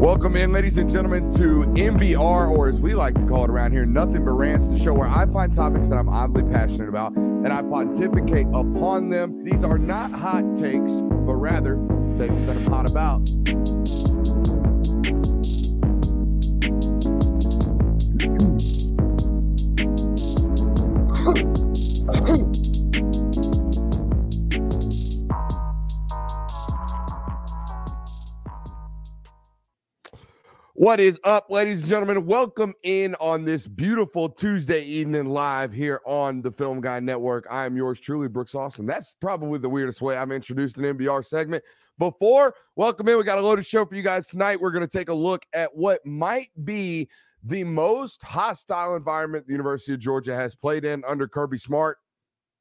Welcome in, ladies and gentlemen, to NBR, or as we like to call it around here, Nothing But Rants, the show where I find topics that I'm oddly passionate about and I pontificate upon them. These are not hot takes, but rather takes that I'm hot about. What is up, ladies and gentlemen? Welcome in on this beautiful Tuesday evening live here on the Film Guy Network. I am yours truly, Brooks Austin. That's probably the weirdest way I've introduced an NBR segment before. Welcome in. We got a loaded show for you guys tonight. We're going to take a look at what might be the most hostile environment the University of Georgia has played in under Kirby Smart.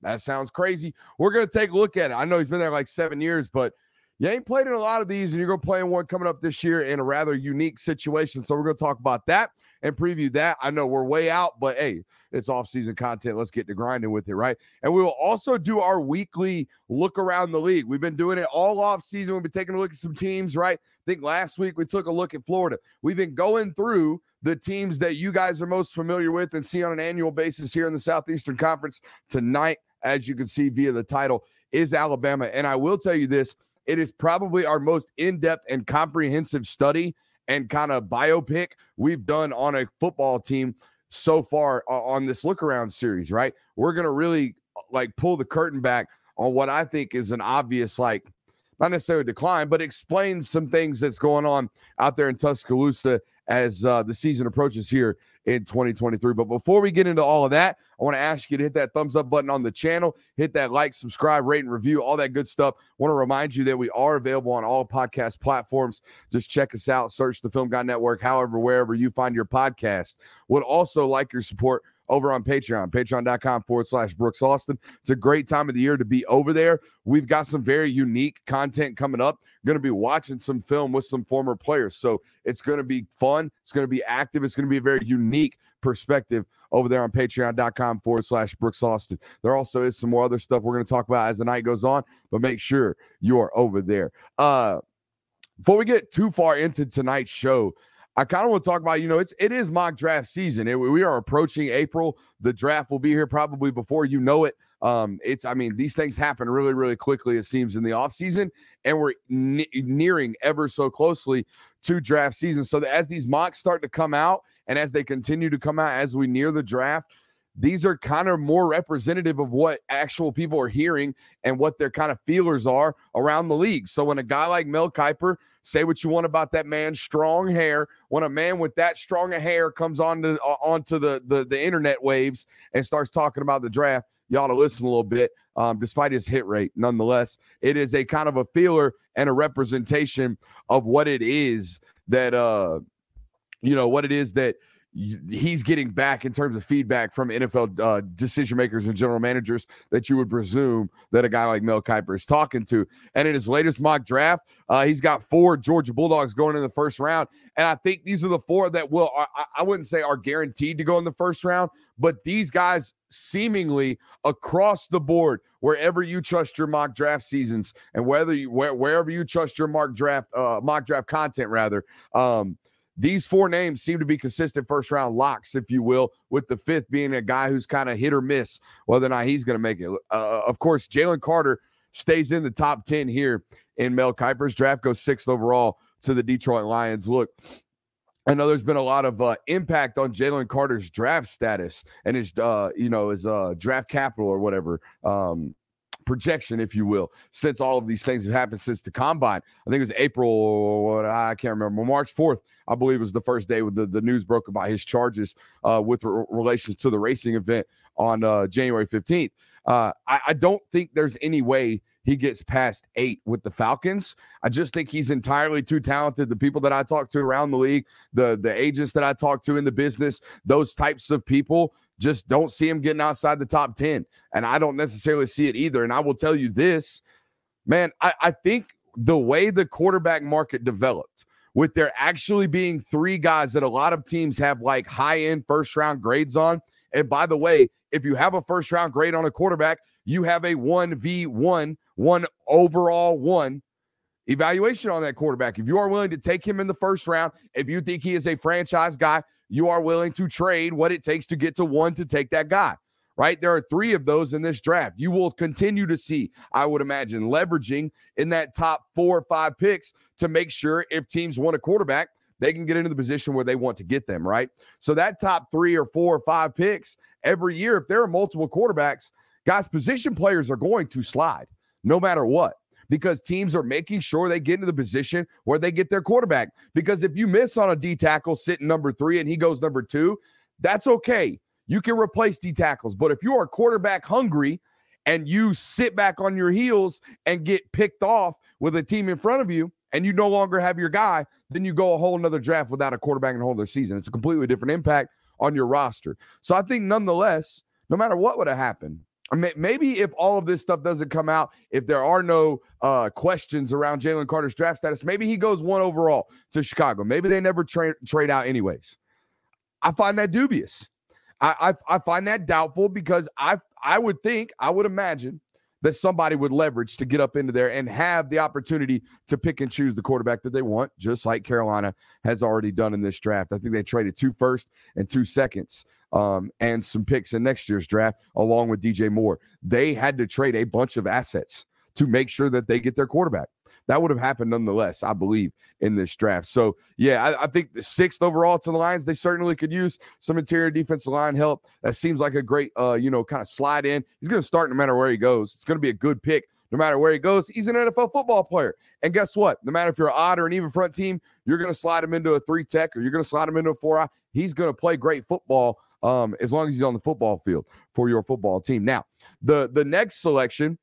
That sounds crazy. We're going to take a look at it. I know he's been there like seven years, but – you ain't played in a lot of these, and you're going to play in one coming up this year in a rather unique situation. So we're going to talk about that and preview that. I know we're way out, but hey, it's off-season content. Let's get to grinding with it, right? And we will also do our weekly look around the league. We've been doing it all off-season. We've been taking a look at some teams, right? I think last week we took a look at Florida. We've been going through the teams that you guys are most familiar with and see on an annual basis here in the Southeastern Conference. Tonight, as you can see via the title, is Alabama. And I will tell you this – it is probably our most in depth and comprehensive study and kind of biopic we've done on a football team so far on this look around series, right? We're going to really like pull the curtain back on what I think is an obvious, like, not necessarily decline, but explain some things that's going on out there in Tuscaloosa as uh, the season approaches here in 2023. But before we get into all of that, I want to ask you to hit that thumbs up button on the channel, hit that like, subscribe, rate, and review, all that good stuff. I want to remind you that we are available on all podcast platforms. Just check us out, search the Film Guy Network, however, wherever you find your podcast. Would also like your support over on Patreon, patreon.com forward slash Brooks Austin. It's a great time of the year to be over there. We've got some very unique content coming up. Going to be watching some film with some former players. So it's going to be fun. It's going to be active. It's going to be a very unique perspective over there on patreon.com forward slash Brooks Austin. There also is some more other stuff we're going to talk about as the night goes on, but make sure you are over there. Uh, before we get too far into tonight's show, I kind of want to talk about, you know, it's it is mock draft season. It, we are approaching April. The draft will be here probably before you know it. Um, it's I mean, these things happen really, really quickly, it seems, in the offseason, and we're ne- nearing ever so closely to draft season. So as these mocks start to come out and as they continue to come out as we near the draft, these are kind of more representative of what actual people are hearing and what their kind of feelers are around the league. So when a guy like Mel Kiper Say what you want about that man's strong hair. When a man with that strong a hair comes onto uh, onto the, the the internet waves and starts talking about the draft, you ought to listen a little bit. Um, despite his hit rate, nonetheless, it is a kind of a feeler and a representation of what it is that uh, you know what it is that he's getting back in terms of feedback from NFL uh, decision makers and general managers that you would presume that a guy like Mel Kiper is talking to. And in his latest mock draft, uh, he's got four Georgia Bulldogs going in the first round. And I think these are the four that will, I, I wouldn't say are guaranteed to go in the first round, but these guys seemingly across the board, wherever you trust your mock draft seasons and whether you, where, wherever you trust your mock draft, uh, mock draft content rather, um, these four names seem to be consistent first round locks, if you will, with the fifth being a guy who's kind of hit or miss whether or not he's going to make it. Uh, of course, Jalen Carter stays in the top 10 here in Mel Kiper's draft, goes sixth overall to the Detroit Lions. Look, I know there's been a lot of uh, impact on Jalen Carter's draft status and his, uh, you know, his uh, draft capital or whatever. Um, projection, if you will, since all of these things have happened since the combine. I think it was April, I can't remember, March 4th, I believe was the first day with the, the news broke about his charges uh, with re- relations to the racing event on uh, January 15th. Uh, I, I don't think there's any way he gets past eight with the Falcons. I just think he's entirely too talented. The people that I talk to around the league, the the agents that I talk to in the business, those types of people just don't see him getting outside the top 10. And I don't necessarily see it either. And I will tell you this, man, I, I think the way the quarterback market developed, with there actually being three guys that a lot of teams have like high end first round grades on. And by the way, if you have a first round grade on a quarterback, you have a 1v1, one overall one evaluation on that quarterback. If you are willing to take him in the first round, if you think he is a franchise guy, you are willing to trade what it takes to get to one to take that guy right? There are three of those in this draft. You will continue to see, I would imagine, leveraging in that top four or five picks to make sure if teams want a quarterback, they can get into the position where they want to get them, right? So that top three or four or five picks every year, if there are multiple quarterbacks, guys, position players are going to slide no matter what because teams are making sure they get into the position where they get their quarterback. Because if you miss on a D tackle sitting number three and he goes number two, that's okay you can replace D tackles. But if you are quarterback hungry and you sit back on your heels and get picked off with a team in front of you and you no longer have your guy, then you go a whole another draft without a quarterback the whole other season. It's a completely different impact on your roster. So I think nonetheless, no matter what would have happened, Maybe if all of this stuff doesn't come out, if there are no uh, questions around Jalen Carter's draft status, maybe he goes one overall to Chicago. Maybe they never tra- trade out anyways. I find that dubious. I, I, I find that doubtful because I I would think I would imagine that somebody would leverage to get up into there and have the opportunity to pick and choose the quarterback that they want, just like Carolina has already done in this draft. I think they traded two first and two seconds um, and some picks in next year's draft, along with DJ Moore. They had to trade a bunch of assets to make sure that they get their quarterback that would have happened nonetheless, I believe, in this draft. So, yeah, I, I, think the sixth overall to the Lions, they certainly could use some interior defensive line help. That seems like a great, uh, you know, kind of slide in. He's going to start no matter where he goes. It's going to be a good pick no matter where he goes. He's an NFL football player. And guess what? No matter if you're an odd or an even front team, you're going to slide him into a three tech or you're going to slide him into a four eye. He's going to play great football um, as long as he's on the football field for your football team. Now, the the next selection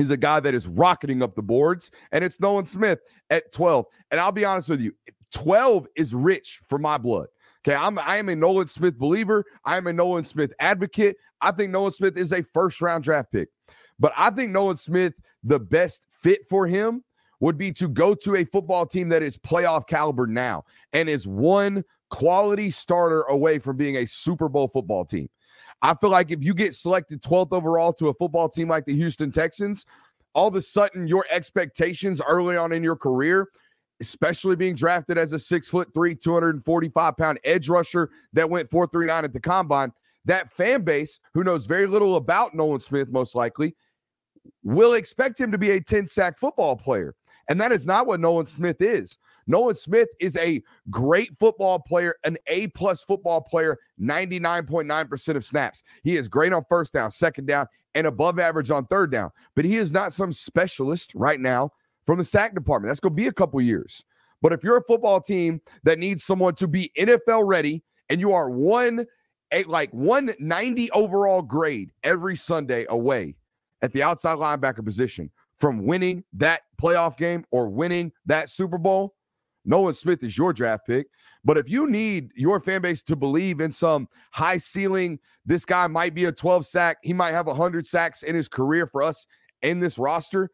is a guy that is rocketing up the boards, and it's Nolan Smith at 12. And I'll be honest with you, 12 is rich for my blood. Okay, I'm I am a Nolan Smith believer. I am a Nolan Smith advocate. I think Nolan Smith is a first round draft pick. But I think Nolan Smith, the best fit for him would be to go to a football team that is playoff caliber now and is one quality starter away from being a Super Bowl football team. I feel like if you get selected 12th overall to a football team like the Houston Texans, all of a sudden your expectations early on in your career, especially being drafted as a six foot three, 245 pound edge rusher that went 439 at the combine, that fan base who knows very little about Nolan Smith, most likely, will expect him to be a 10 sack football player. And that is not what Nolan Smith is. Nolan Smith is a great football player, an A plus football player, 99.9% of snaps. He is great on first down, second down, and above average on third down. But he is not some specialist right now from the sack department. That's going to be a couple years. But if you're a football team that needs someone to be NFL ready and you are one like 190 overall grade every Sunday away at the outside linebacker position from winning that playoff game or winning that Super Bowl, Nolan Smith is your draft pick. But if you need your fan base to believe in some high ceiling, this guy might be a 12 sack, he might have 100 sacks in his career for us in this roster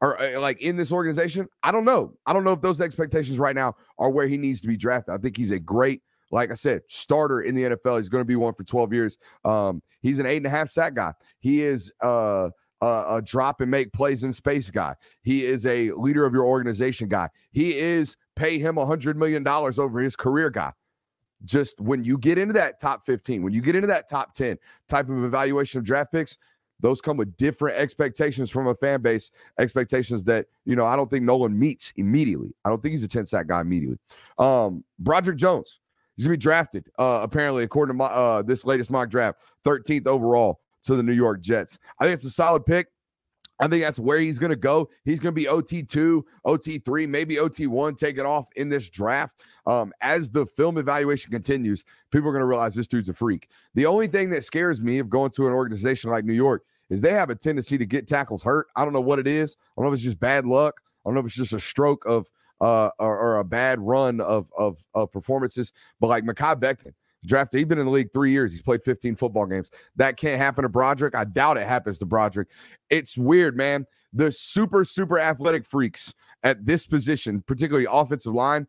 or uh, like in this organization, I don't know. I don't know if those expectations right now are where he needs to be drafted. I think he's a great, like I said, starter in the NFL. He's going to be one for 12 years. Um, he's an eight and a half sack guy. He is uh a, a drop and make plays in space guy. He is a leader of your organization guy. He is pay him a hundred million dollars over his career guy. Just when you get into that top 15, when you get into that top 10 type of evaluation of draft picks, those come with different expectations from a fan base, expectations that, you know, I don't think Nolan meets immediately. I don't think he's a 10 sack guy immediately. Um, Broderick Jones, he's gonna be drafted, uh, apparently, according to my, uh, this latest mock draft, 13th overall to the New York Jets. I think it's a solid pick. I think that's where he's going to go. He's going to be OT2, OT3, maybe OT1, take it off in this draft. Um, as the film evaluation continues, people are going to realize this dude's a freak. The only thing that scares me of going to an organization like New York is they have a tendency to get tackles hurt. I don't know what it is. I don't know if it's just bad luck. I don't know if it's just a stroke of uh, or, or a bad run of, of, of performances. But like Mekhi Becton, drafted. He's been in the league three years. He's played 15 football games. That can't happen to Broderick. I doubt it happens to Broderick. It's weird, man. The super, super athletic freaks at this position, particularly offensive line,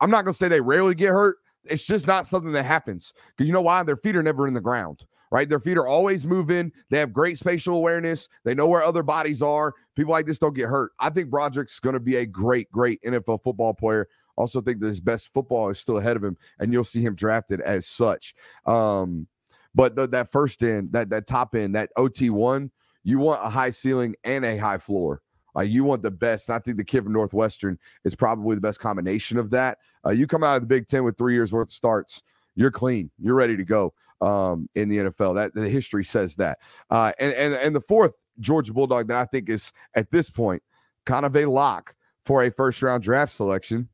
I'm not going to say they rarely get hurt. It's just not something that happens. Because you know why? Their feet are never in the ground, right? Their feet are always moving. They have great spatial awareness. They know where other bodies are. people like this don't get hurt. I think Broderick's going to be a great, great NFL football player. Also, think that his best football is still ahead of him, and you'll see him drafted as such. Um, but the, that first end, that that top end, that OT one, you want a high ceiling and a high floor. Uh, you want the best. And I think the kid from Northwestern is probably the best combination of that. Uh, you come out of the Big Ten with three years worth of starts, you're clean. You're ready to go um, in the NFL. That the history says that. Uh, and and and the fourth Georgia Bulldog that I think is at this point kind of a lock for a first round draft selection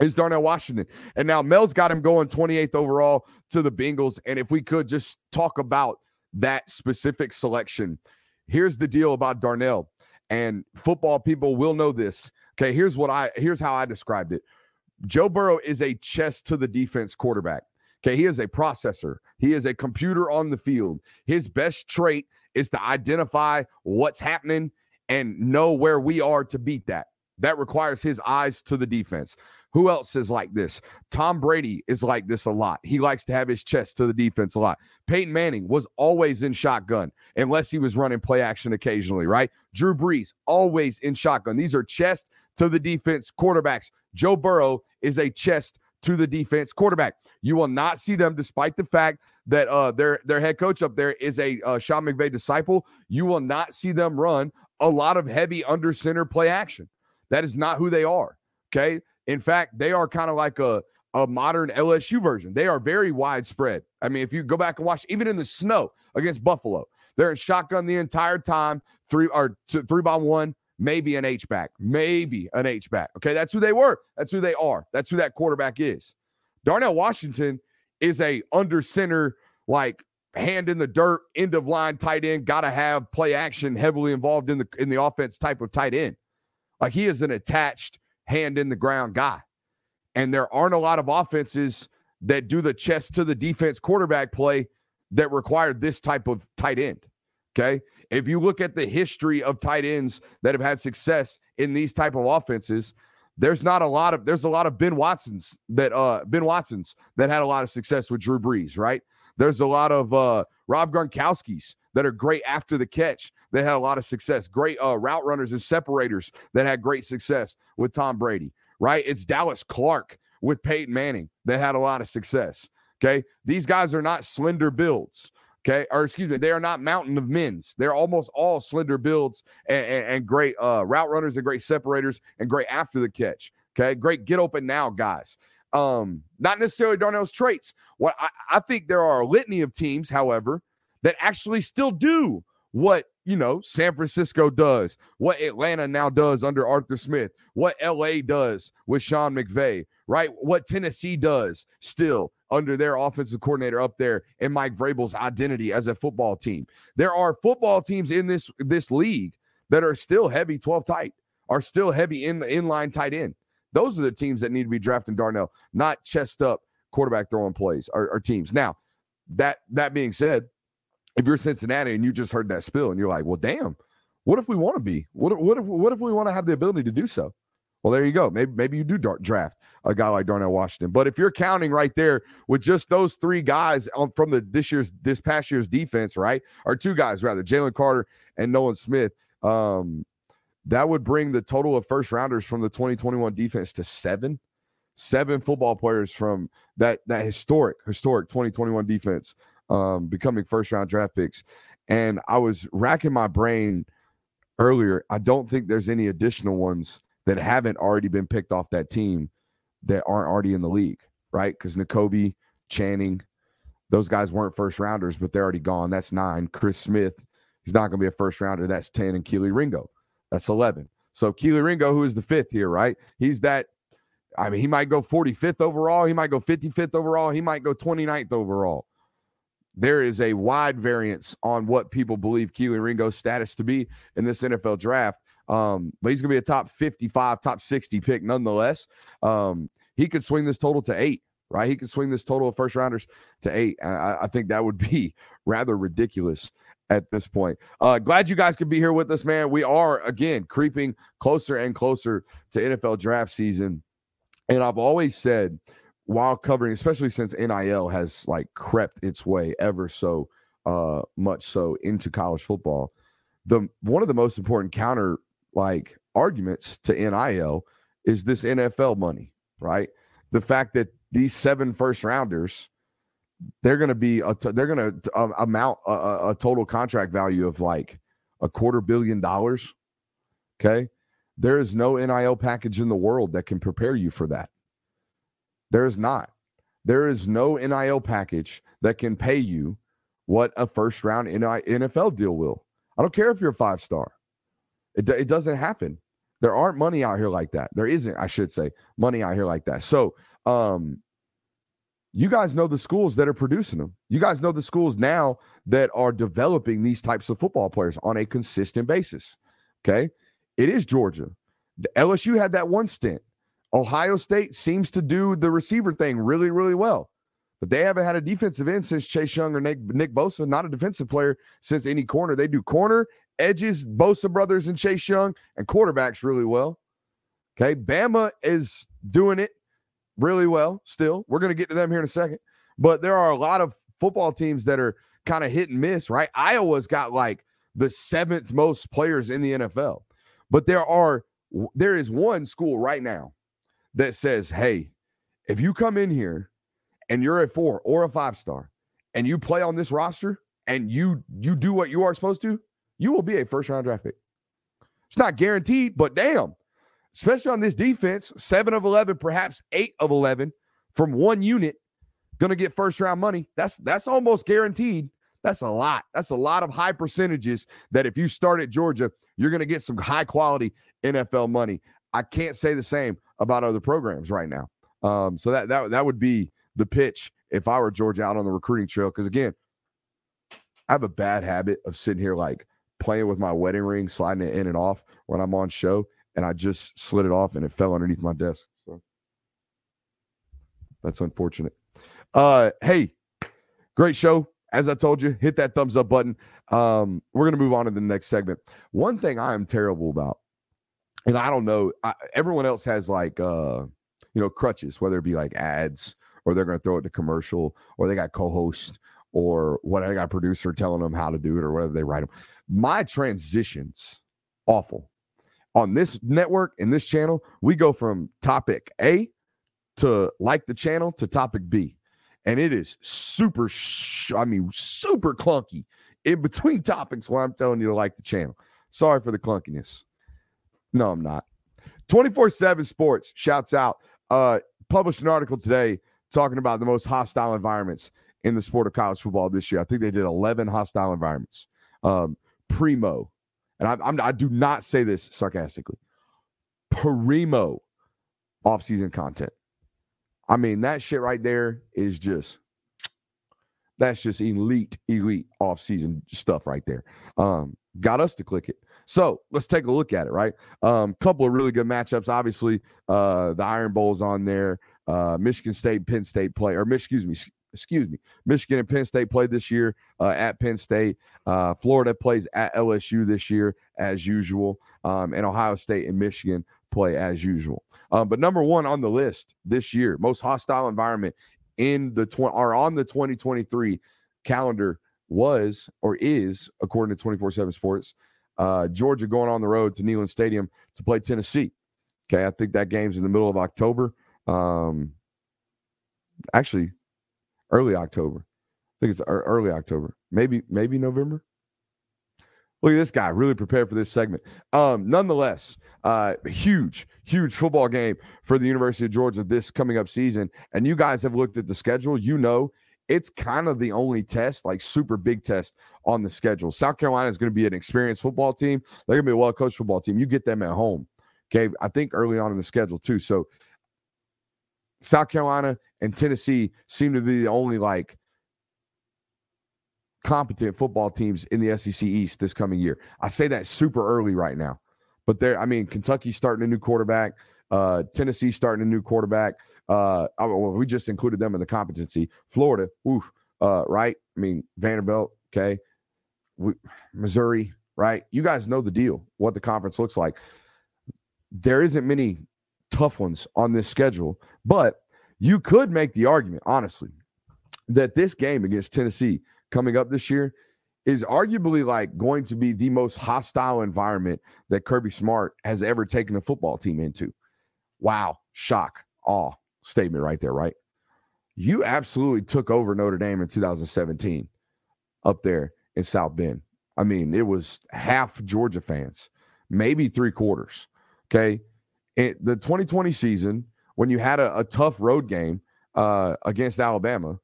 is Darnell Washington. And now Mel's got him going 28th overall to the Bengals. And if we could just talk about that specific selection, here's the deal about Darnell. And football people will know this. Okay, here's what I here's how I described it. Joe Burrow is a chess to the defense quarterback. Okay, he is a processor. He is a computer on the field. His best trait is to identify what's happening and know where we are to beat that. That requires his eyes to the defense. Who else is like this? Tom Brady is like this a lot. He likes to have his chest to the defense a lot. Peyton Manning was always in shotgun unless he was running play action occasionally, right? Drew Brees always in shotgun. These are chest to the defense quarterbacks. Joe Burrow is a chest to the defense quarterback. You will not see them, despite the fact that uh, their their head coach up there is a uh, Sean McVay disciple. You will not see them run a lot of heavy under center play action. That is not who they are. Okay. In fact, they are kind of like a a modern LSU version. They are very widespread. I mean, if you go back and watch, even in the snow against Buffalo, they're in shotgun the entire time, three or two, three by one, maybe an H back, maybe an H back. Okay, that's who they were. That's who they are. That's who that quarterback is. Darnell Washington is a under center, like hand in the dirt, end of line tight end, gotta have play action heavily involved in the in the offense type of tight end. Like he is an attached hand in the ground guy. And there aren't a lot of offenses that do the chest to the defense quarterback play that require this type of tight end. Okay. If you look at the history of tight ends that have had success in these type of offenses, there's not a lot of there's a lot of Ben Watsons that uh Ben Watsons that had a lot of success with Drew Brees, right? There's a lot of uh Rob Gronkowski's that are great after the catch that had a lot of success. Great uh, route runners and separators that had great success with Tom Brady, right? It's Dallas Clark with Peyton Manning that had a lot of success. Okay. These guys are not slender builds. Okay. Or excuse me, they are not mountain of men's. They're almost all slender builds and, and, and great uh, route runners and great separators and great after the catch. Okay. Great get open now guys. Um, not necessarily Darnell's traits. What I, I think there are a litany of teams, however, that actually still do what you know San Francisco does, what Atlanta now does under Arthur Smith, what LA does with Sean McVay, right? What Tennessee does still under their offensive coordinator up there and Mike Vrabel's identity as a football team. There are football teams in this this league that are still heavy 12 tight, are still heavy in the inline tight end. Those are the teams that need to be drafting Darnell, not chest up quarterback throwing plays or, or teams. Now, that that being said, if you're Cincinnati and you just heard that spill and you're like, well, damn, what if we want to be? What if, what if what if we want to have the ability to do so? Well, there you go. Maybe maybe you do draft a guy like Darnell Washington. But if you're counting right there with just those three guys on, from the this year's this past year's defense, right, or two guys rather, Jalen Carter and Nolan Smith, um, that would bring the total of first rounders from the 2021 defense to seven. Seven football players from that that historic historic 2021 defense um, becoming first round draft picks. And I was racking my brain earlier. I don't think there's any additional ones that haven't already been picked off that team that aren't already in the league, right? Because Nakobe, Channing, those guys weren't first rounders, but they're already gone. That's nine. Chris Smith, he's not going to be a first rounder. That's 10. And Kelee Ringo, that's 11. So Kelee Ringo, who is the fifth here, right? He's that. I mean, he might go 45th overall. He might go 55th overall. He might go 29th overall there is a wide variance on what people believe Kelee Ringo's status to be in this NFL draft. Um, but he's going to be a top 55, top 60 pick nonetheless. Um, he could swing this total to eight, right? He could swing this total of first rounders to eight. I, I think that would be rather ridiculous at this point. Uh, glad you guys could be here with us, man. We are, again, creeping closer and closer to NFL draft season. And I've always said, while covering, especially since NIL has like crept its way ever so uh, much so into college football, the one of the most important counter like arguments to NIL is this NFL money, right? The fact that these seven first rounders, they're going to be a t- they're going to amount a, a total contract value of like a quarter billion dollars. Okay, there is no NIL package in the world that can prepare you for that. There is not. There is no NIL package that can pay you what a first round NFL deal will. I don't care if you're a five star. It, it doesn't happen. There aren't money out here like that. There isn't, I should say, money out here like that. So, um, you guys know the schools that are producing them. You guys know the schools now that are developing these types of football players on a consistent basis. Okay. It is Georgia. The LSU had that one stint. Ohio State seems to do the receiver thing really, really well. But they haven't had a defensive end since Chase Young or Nick, Nick Bosa, not a defensive player since any corner. They do corner, edges, Bosa brothers, and Chase Young, and quarterbacks really well. Okay. Bama is doing it really well still. We're going to get to them here in a second. But there are a lot of football teams that are kind of hit and miss, right? Iowa's got like the seventh most players in the NFL. But there are there is one school right now that says, "Hey, if you come in here and you're a 4 or a 5 star and you play on this roster and you you do what you are supposed to, you will be a first round draft pick." It's not guaranteed, but damn, especially on this defense, seven of 11, perhaps eight of 11 from one unit, to get first round money. That's that's almost guaranteed. That's a lot. That's a lot of high percentages that if you start at Georgia, you're to get some high quality NFL money. I can't say the same about other programs right now. Um, so that that that would be the pitch if I were Georgia out on the recruiting trail. Because again, I have a bad habit of sitting here like playing with my wedding ring, sliding it in and off when I'm on show and I just slid it off and it fell underneath my desk. So that's unfortunate. Uh, hey, great show. As I told you, hit that thumbs up button. Um, we're gonna move on to the next segment. One thing I am terrible about, and I don't know, I, everyone else has like uh, you know, crutches, whether it be like ads or they're gonna throw it to commercial or they got co-host or what I got producer telling them how to do it or whether they write them. My transitions awful on this network and this channel, we go from topic A to like the channel to topic B. And it is super, sh- I mean, super clunky in between topics when I'm telling you to like the channel. Sorry for the clunkiness. No, I'm not. 24 7 Sports shouts out, uh, published an article today talking about the most hostile environments in the sport of college football this year. I think they did 11 hostile environments. Um, primo, and I, I'm, I do not say this sarcastically, primo offseason content. I mean, that shit right there is just that's just elite, elite offseason stuff right there. Um, got us to click it. So let's take a look at it, right? Um, couple of really good matchups. Obviously, uh, the Iron Bowl's on there. Uh, Michigan State, Penn State play, or excuse me, excuse me, Michigan and Penn State played this year uh, at Penn State. Uh, Florida plays at LSU this year as usual, um, and Ohio State and Michigan play as usual. Um, but number one on the list this year, most hostile environment in the tw- or on the 2023 calendar was or is, according to 24/7 Sports, uh, Georgia going on the road to Neyland Stadium to play Tennessee. Okay, I think that game's in the middle of October. Um, actually, early October. I think it's early October, maybe maybe November. Look at this guy, really prepared for this segment. Um, nonetheless, uh, huge, huge football game for the University of Georgia this coming up season. And you guys have looked at the schedule. You know, it's kind of the only test, like super big test on the schedule. South Carolina is going to be an experienced football team. They're going to be a well coached football team. You get them at home. Okay. I think early on in the schedule, too. So South Carolina and Tennessee seem to be the only like competent football teams in the SEC East this coming year. I say that super early right now, but there, I mean, Kentucky starting a new quarterback, uh, Tennessee starting a new quarterback. Uh, well, we just included them in the competency. Florida, oof, uh, right? I mean, Vanderbilt, okay, we, Missouri, right? You guys know the deal, what the conference looks like. There isn't many tough ones on this schedule, but you could make the argument, honestly, that this game against Tennessee coming up this year is arguably like going to be the most hostile environment that Kirby Smart has ever taken a football team into. Wow, shock, awe statement right there, right? You absolutely took over Notre Dame in 2017 up there in South Bend. I mean, it was half Georgia fans, maybe three quarters. Okay. In the 2020 season, when you had a, a tough road game uh, against Alabama,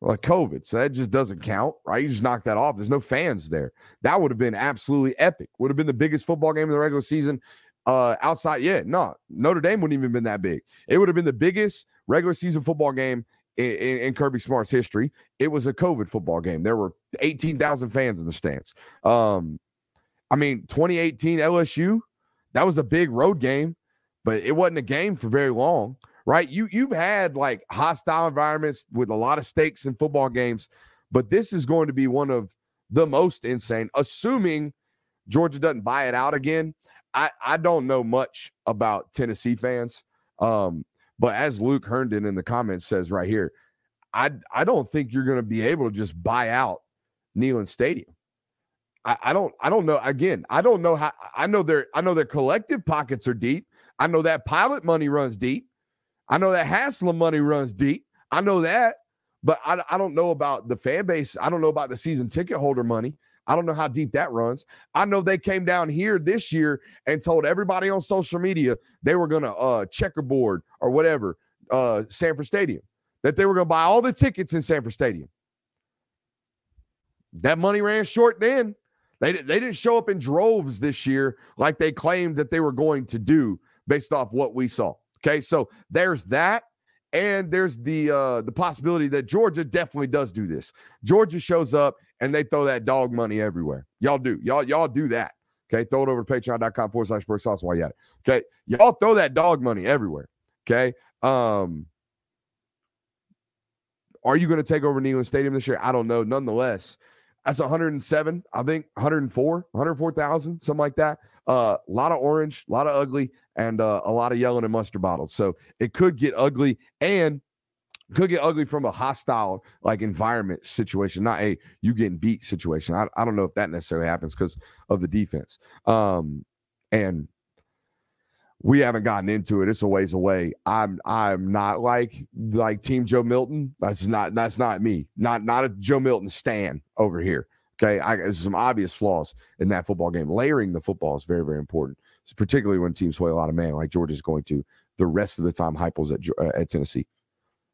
like COVID. So that just doesn't count, right? You just knock that off. There's no fans there. That would have been absolutely epic. Would have been the biggest football game of the regular season. Uh, outside, yeah, no, Notre Dame wouldn't even been that big. It would have been the biggest regular season football game in, in, in Kirby Smart's history. It was a COVID football game. There were 18,000 fans in the stands. Um, I mean, 2018 LSU, that was a big road game, but it wasn't a game for very long right? You you've had like hostile environments with a lot of stakes in football games, but this is going to be one of the most insane, assuming Georgia doesn't buy it out again. I, I don't know much about Tennessee fans. Um, but as Luke Herndon in the comments says right here, I I don't think you're going to be able to just buy out Neyland Stadium. I, I don't I don't know. Again, I don't know how I know their I know their collective pockets are deep. I know that pilot money runs deep. I know that Haslam money runs deep. I know that, but I, I don't know about the fan base. I don't know about the season ticket holder money. I don't know how deep that runs. I know they came down here this year and told everybody on social media they were going to uh, checkerboard or whatever uh, Sanford Stadium, that they were going to buy all the tickets in Sanford Stadium. That money ran short then. They, they didn't show up in droves this year like they claimed that they were going to do based off what we saw. Okay, so there's that. And there's the uh the possibility that Georgia definitely does do this. Georgia shows up and they throw that dog money everywhere. Y'all do. Y'all, y'all do that. Okay. Throw it over to patreon.com forward slash Brooks Sauce while you at it. Okay. Y'all throw that dog money everywhere. Okay. Um are you going to take over Neyland Stadium this year? I don't know. Nonetheless, that's 107, I think 104, 104,000, something like that. A uh, lot of orange, a lot of ugly, and uh, a lot of yelling and mustard bottles. So it could get ugly and could get ugly from a hostile like environment situation, not a you getting beat situation. I, I don't know if that necessarily happens because of the defense. Um, and we haven't gotten into it. It's a ways away. I'm I'm not like like Team Joe Milton. That's not that's not me. Not not a Joe Milton stand over here. Okay, I, there's some obvious flaws in that football game. Layering the football is very very important, particularly when teams play a lot of man like Georgia's going to. The rest of the time, Heupel's at uh, at Tennessee.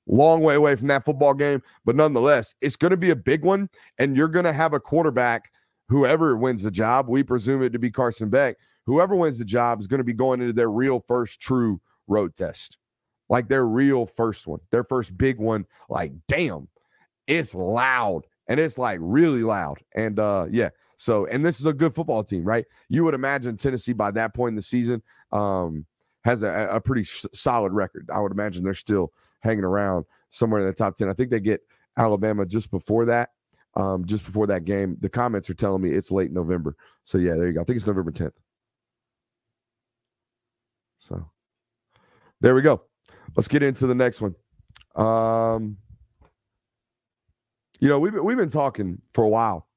Long way away from that football game, but nonetheless, it's going to be a big one, and you're going to have a quarterback. Whoever wins the job, we presume it to be Carson Beck whoever wins the job is going to be going into their real first true road test, like their real first one, their first big one. Like, damn, it's loud and it's like really loud. And uh, yeah, so and this is a good football team, right? You would imagine Tennessee by that point in the season um, has a, a pretty sh- solid record. I would imagine they're still hanging around somewhere in the top ten. I think they get Alabama just before that. Um, just before that game, the comments are telling me it's late November. So yeah, there you go. I think it's November 10th. So there we go. Let's get into the next one. Um, you know, we've been, we've been talking for a while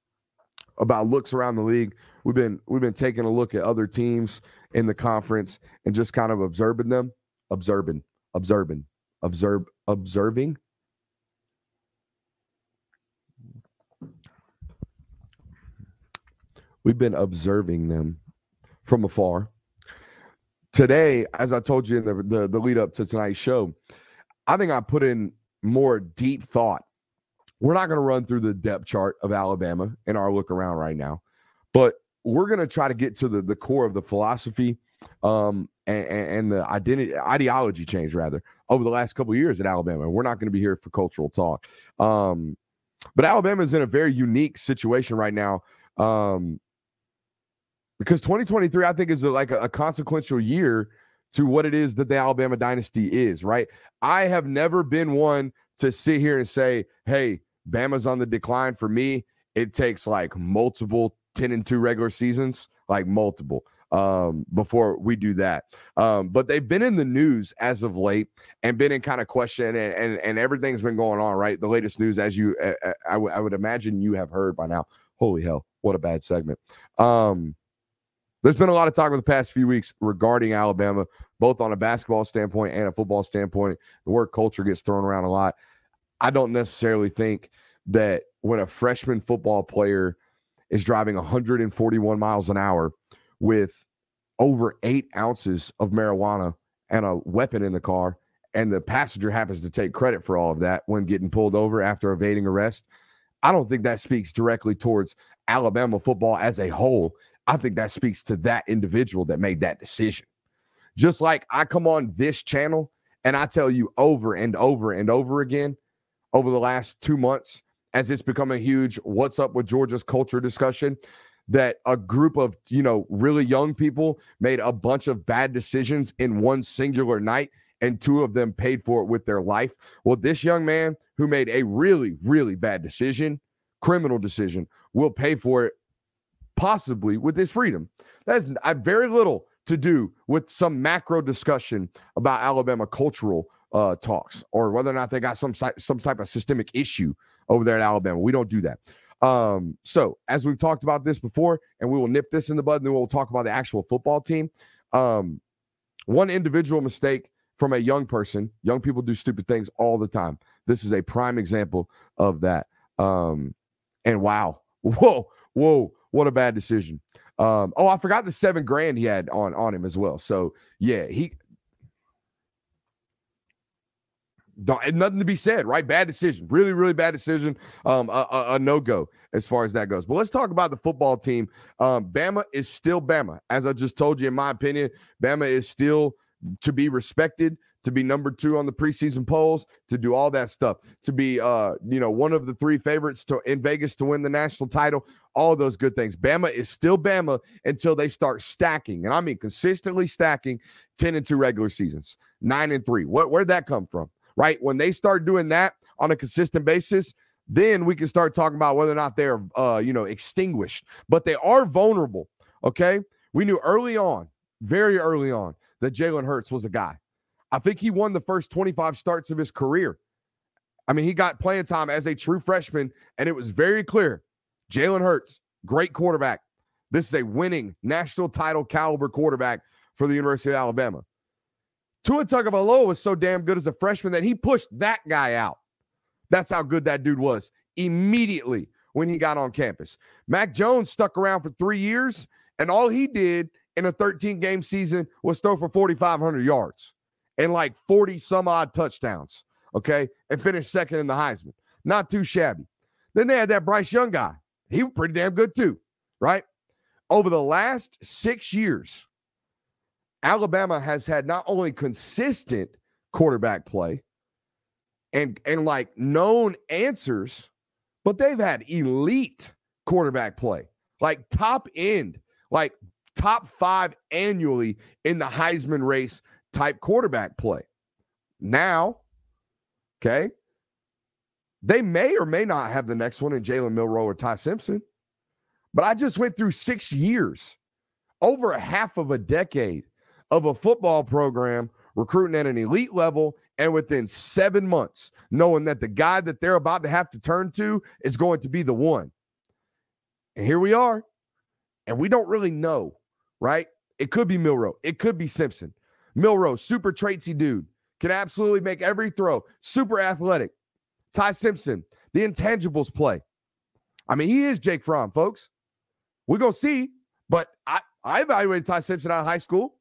about looks around the league. We've been we've been taking a look at other teams in the conference and just kind of observing them, observing, observing, observe, observing. We've been observing them from afar today, as I told you in the, the, the lead up to tonight's show, I think I put in more deep thought. We're not going to run through the depth chart of Alabama in our look around right now, but we're going to try to get to the, the core of the philosophy um, and, and, the identity ideology change rather over the last couple years at Alabama. We're not going to be here for cultural talk. Um, but Alabama is in a very unique situation right now. Um, because 2023 I think is a, like a, a consequential year to what it is that the Alabama dynasty is, right? I have never been one to sit here and say, "Hey, Bama's on the decline." For me, it takes like multiple 10 and 2 regular seasons, like multiple um, before we do that. Um, but they've been in the news as of late and been in kind of question, and, and, and everything's been going on, right? The latest news, as you, I would imagine you have heard by now. Holy hell, what a bad segment. Um, there's been a lot of talk over the past few weeks regarding Alabama, both on a basketball standpoint and a football standpoint. The word culture gets thrown around a lot. I don't necessarily think that when a freshman football player is driving 141 miles an hour with over eight ounces of marijuana and a weapon in the car, and the passenger happens to take credit for all of that when getting pulled over after evading arrest, I don't think that speaks directly towards Alabama football as a whole. I think that speaks to that individual that made that decision. Just like I come on this channel and I tell you over and over and over again over the last two months, as it's become a huge what's up with Georgia's culture discussion, that a group of, you know, really young people made a bunch of bad decisions in one singular night and two of them paid for it with their life. Well, this young man who made a really, really bad decision, criminal decision, will pay for it possibly with his freedom. That's very little to do with some macro discussion about Alabama cultural uh, talks or whether or not they got some some type of systemic issue over there at Alabama. We don't do that. Um, so as we've talked about this before, and we will nip this in the bud, and then we'll talk about the actual football team. Um, one individual mistake from a young person. Young people do stupid things all the time. This is a prime example of that. Um, and wow, whoa, whoa, what a bad decision. Um, oh, I forgot the seven grand he had on on him as well. So yeah, he nothing to be said, right? Bad decision, really, really bad decision. Um, a, a, a no go as far as that goes. But let's talk about the football team. Um, Bama is still Bama, as I just told you. In my opinion, Bama is still to be respected to be number two on the preseason polls, to do all that stuff, to be uh, you know, one of the three favorites to in Vegas to win the national title, all those good things. Bama is still Bama until they start stacking, and I mean consistently stacking 10 and 2 regular seasons, nine and three. What where'd that come from? Right? When they start doing that on a consistent basis, then we can start talking about whether or not they're uh, you know, extinguished. But they are vulnerable. Okay. We knew early on, very early on, that Jalen Hurts was a guy. I think he won the first 25 starts of his career. I mean, he got playing time as a true freshman, and it was very clear Jalen Hurts, great quarterback. This is a winning national title caliber quarterback for the University of Alabama. Tua Tagovailoa was so damn good as a freshman that he pushed that guy out. That's how good that dude was immediately when he got on campus. Mac Jones stuck around for three years, and all he did in a 13 game season was throw for 4,500 yards and like 40 some odd touchdowns. Okay. And finished second in the Heisman. Not too shabby. Then they had that Bryce Young guy. He was pretty damn good too. Right. Over the last six years, Alabama has had not only consistent quarterback play and and like known answers, but they've had elite quarterback play, like top end, like top five annually in the Heisman race type quarterback play. Now, okay, they may or may not have the next one in Jalen Milroe or Ty Simpson, but I just went through six years, over a half of a decade of a football program recruiting at an elite level and within seven months, knowing that the guy that they're about to have to turn to is going to be the one. And here we are. And we don't really know right? It could be Milroe. It could be Simpson. Milroe, super traitsy dude, can absolutely make every throw. Super athletic. Ty Simpson, the intangibles play. I mean, he is Jake Fromm, folks. We're gonna see. But I, I evaluated Ty Simpson out of high school.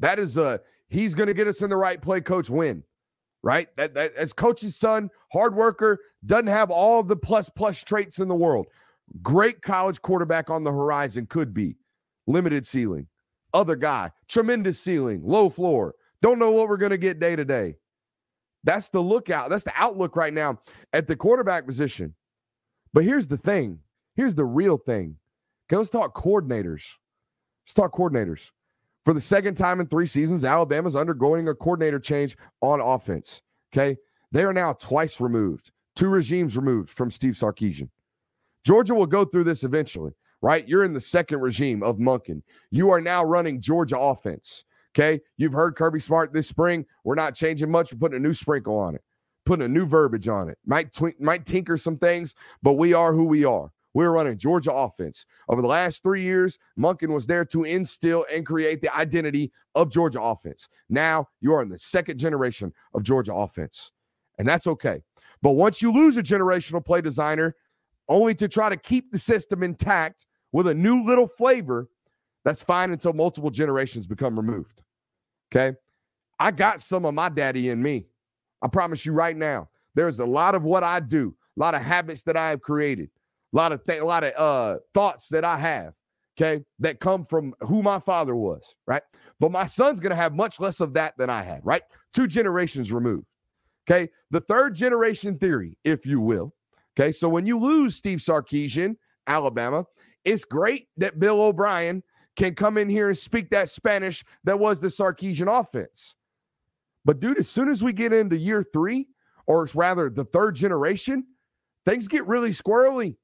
That is uh he's gonna get us in the right play, coach win. Right? That, that as coach's son, hard worker, doesn't have all the plus plus traits in the world. Great college quarterback on the horizon could be limited ceiling. Other guy, tremendous ceiling, low floor. Don't know what we're going to get day to day. That's the lookout. That's the outlook right now at the quarterback position. But here's the thing. Here's the real thing. Okay, let's talk coordinators. Let's talk coordinators. For the second time in three seasons, Alabama's undergoing a coordinator change on offense. Okay. They are now twice removed, two regimes removed from Steve Sarkisian. Georgia will go through this eventually right? You're in the second regime of Monken. You are now running Georgia offense. Okay. You've heard Kirby Smart this spring. We're not changing much. We're putting a new sprinkle on it. putting a new verbiage on it. Might tw- might tinker some things, but we are who we are. We're running Georgia offense. Over the last three years, Monken was there to instill and create the identity of Georgia offense. Now you are in the second generation of Georgia offense, and that's okay. But once you lose a generational play designer, only to try to keep the system intact with a new little flavor, that's fine until multiple generations become removed. Okay. I got some of my daddy in me. I promise you right now. There's a lot of what I do, a lot of habits that I have created, a lot of th- a lot of uh, thoughts that I have, okay, that come from who my father was, right? But my son's going to have much less of that than I had, right? Two generations removed. Okay. The third generation theory, if you will. Okay. So when you lose Steve Sarkisian, Alabama, it's great that Bill O'Brien can come in here and speak that Spanish that was the Sarkisian offense. But dude, as soon as we get into year three, or rather the third generation, things get really squirrely.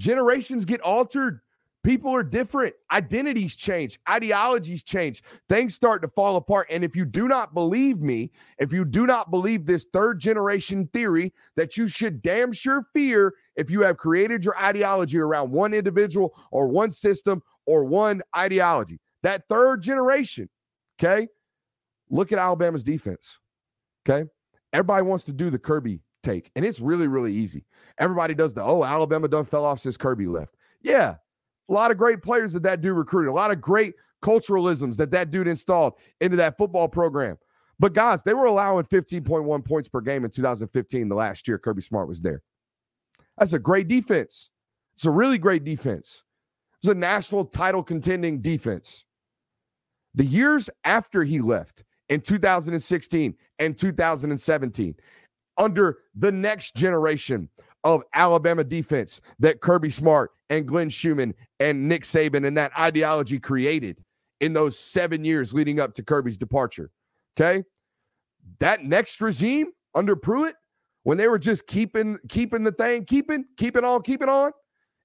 Generations get altered. People are different. Identities change. Ideologies change. Things start to fall apart. And if you do not believe me, if you do not believe this third generation theory that you should damn sure fear if you have created your ideology around one individual or one system or one ideology, that third generation, okay? Look at Alabama's defense. Okay. Everybody wants to do the Kirby take, and it's really, really easy. Everybody does the, oh, Alabama done fell off since Kirby left. Yeah. A lot of great players that that dude recruited, a lot of great culturalisms that that dude installed into that football program. But guys, they were allowing 15.1 points per game in 2015, the last year Kirby Smart was there. That's a great defense. It's a really great defense. It's a national title contending defense. The years after he left, in 2016 and 2017 under the next generation of Alabama defense that Kirby Smart and Glenn Schumann and Nick Saban and that ideology created in those seven years leading up to Kirby's departure. Okay. That next regime under Pruitt, when they were just keeping keeping the thing, keeping, keeping on, keeping on,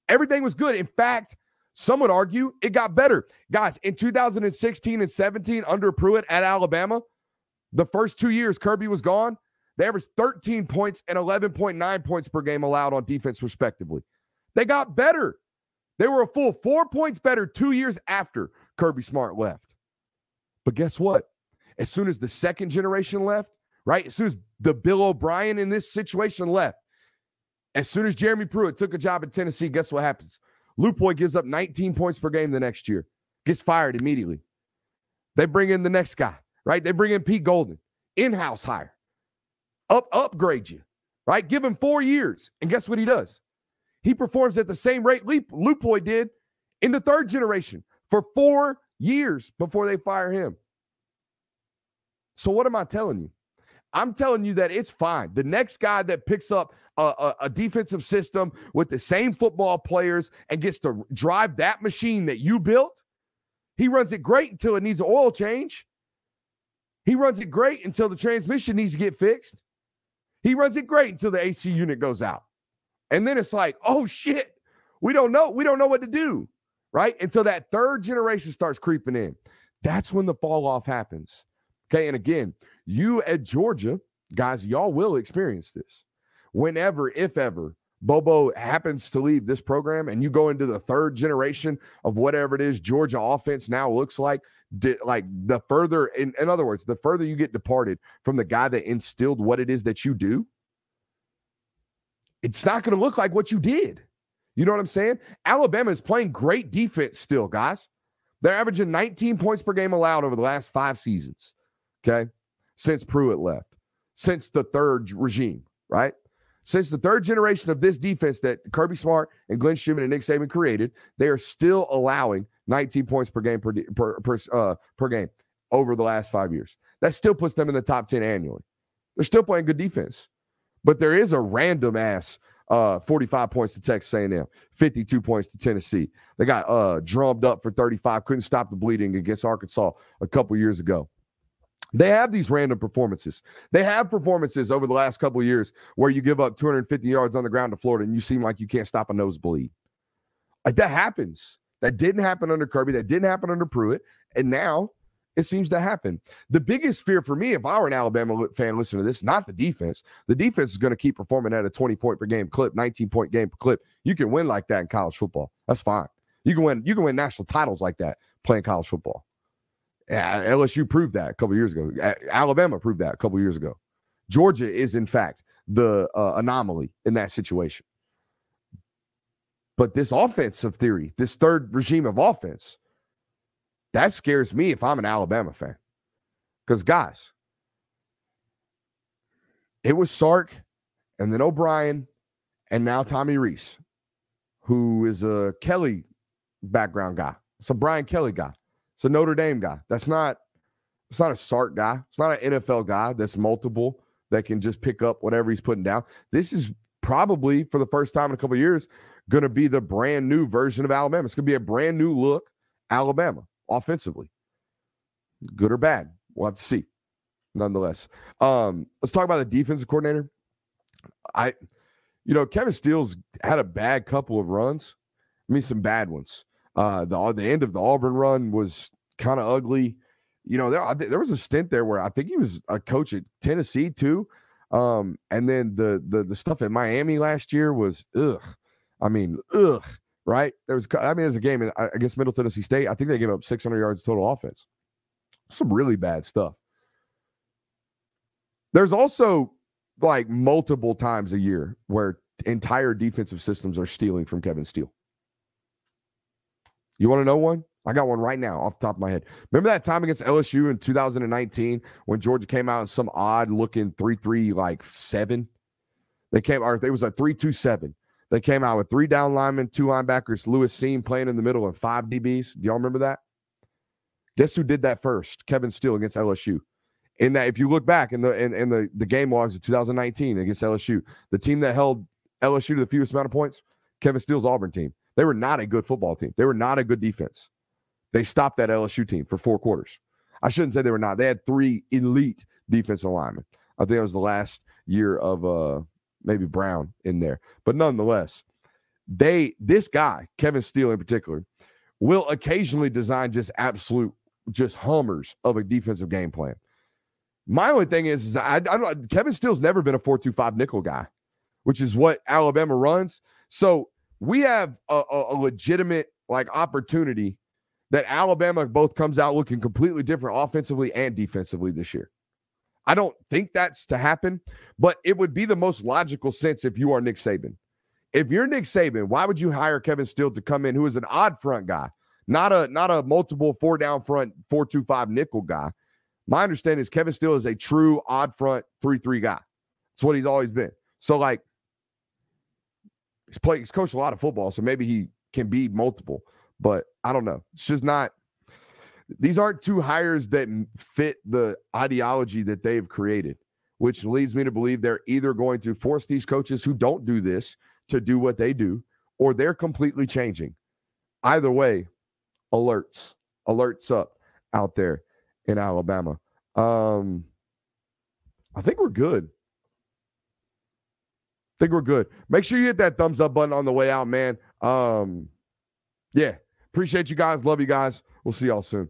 everything was good. In fact, some would argue it got better. Guys, in 2016 and 17 under Pruitt at Alabama, the first two years Kirby was gone, they averaged 13 points and 11.9 points per game allowed on defense, respectively. They got better. They were a full four points better two years after Kirby Smart left. But guess what? As soon as the second generation left, right? As soon as the Bill O'Brien in this situation left, as soon as Jeremy Pruitt took a job in Tennessee, guess what happens? Lupoi gives up 19 points per game the next year, gets fired immediately. They bring in the next guy, right? They bring in Pete Golding, in-house hire, up upgrade you, right? Give him four years, and guess what he does? He performs at the same rate Lupoi did in the third generation for four years before they fire him. So what am I telling you? I'm telling you that it's fine. The next guy that picks up a, a, a, defensive system with the same football players and gets to drive that machine that you built, he runs it great until it needs an oil change. He runs it great until the transmission needs to get fixed. He runs it great until the AC unit goes out. And then it's like, oh shit, we don't know. We don't know what to do, right? Until that third generation starts creeping in. That's when the fall off happens. Okay. And again, you at Georgia, guys, y'all will experience this. Whenever, if ever, Bobo happens to leave this program and you go into the third generation of whatever it is Georgia offense now looks like, like the further, in, in other words, the further you get departed from the guy that instilled what it is that you do, it's not going to look like what you did. You know what I'm saying? Alabama is playing great defense still, guys. They're averaging 19 points per game allowed over the last five seasons. Okay since Pruitt left, since the third regime, right? Since the third generation of this defense that Kirby Smart and Glenn Schumann and Nick Saban created, they are still allowing 19 points per game per per per, uh, per game over the last five years. That still puts them in the top 10 annually. They're still playing good defense, but there is a random ass uh, 45 points to Texas A&M, 52 points to Tennessee. They got uh, drummed up for 35, couldn't stop the bleeding against Arkansas a couple years ago. They have these random performances. They have performances over the last couple years where you give up 250 yards on the ground to Florida and you seem like you can't stop a nosebleed. Like that happens. That didn't happen under Kirby. That didn't happen under Pruitt. And now it seems to happen. The biggest fear for me, if I were an Alabama fan listening to this, not the defense. The defense is going to keep performing at a 20 point per game clip, 19 point game per clip. You can win like that in college football. That's fine. You can win. You can win national titles like that playing college football. LSU proved that a couple years ago. Alabama proved that a couple years ago. Georgia is, in fact, the uh, anomaly in that situation. But this offensive theory, this third regime of offense, that scares me if I'm an Alabama fan. Because, guys, it was Sark and then O'Brien and now Tommy Rees, who is a Kelly background guy. It's a Brian Kelly guy. It's a Notre Dame guy. That's not it's not a Sark guy. It's not an NFL guy that's multiple that can just pick up whatever he's putting down. This is probably for the first time in a couple years going to be the brand new version of Alabama. It's going to be a brand new look Alabama offensively. Good or bad, we'll have to see. Nonetheless, um, let's talk about the defensive coordinator. I, you know, Kevin Steele's had a bad couple of runs. I mean, some bad ones. Uh, the the end of the Auburn run was kind of ugly. You know, there there was a stint there where I think he was a coach at Tennessee too. Um, and then the the the stuff at Miami last year was ugh. I mean, ugh. Right? There was I mean, there's a game in, against Middle Tennessee State. I think they gave up 600 yards total offense. Some really bad stuff. There's also like multiple times a year where entire defensive systems are stealing from Kevin Steele. You want to know one? I got one right now off the top of my head. Remember that time against LSU in 2019 when Georgia came out in some odd looking 3 3 like seven? They came, or it was a 3 2 7. They came out with three down linemen, two linebackers, Lewis Cine playing in the middle, and five DBs. Do y'all remember that? Guess who did that first? Kevin Steele against LSU. In that, if you look back in the in, in the, the game logs of 2019 against LSU, the team that held LSU to the fewest amount of points, Kevin Steele's Auburn team. They were not a good football team. They were not a good defense. They stopped that LSU team for four quarters. I shouldn't say they were not. They had three elite defensive linemen. I think it was the last year of uh maybe Brown in there. But nonetheless, they this guy, Kevin Steele in particular, will occasionally design just absolute just hummers of a defensive game plan. My only thing is, is I, I don't Kevin Steele's never been a 4-2-5 nickel guy, which is what Alabama runs. So we have a, a, a legitimate like opportunity that Alabama both comes out looking completely different offensively and defensively this year. I don't think that's to happen, but it would be the most logical sense if you are Nick Saban. If you're Nick Saban, why would you hire Kevin Steele to come in, who is an odd front guy, not a not a multiple four down front four two five nickel guy? My understanding is Kevin Steele is a true odd front three three guy. That's what he's always been. So like he's played, he's coached a lot of football, so maybe he can be multiple. But I don't know. It's just not. These aren't two hires that fit the ideology that they've created, which leads me to believe they're either going to force these coaches who don't do this to do what they do, or they're completely changing. Either way, alerts, alerts up out there in Alabama. Um, I think we're good think we're good. Make sure you hit that thumbs up button on the way out, man. Um, yeah, appreciate you guys. Love you guys. We'll see y'all soon.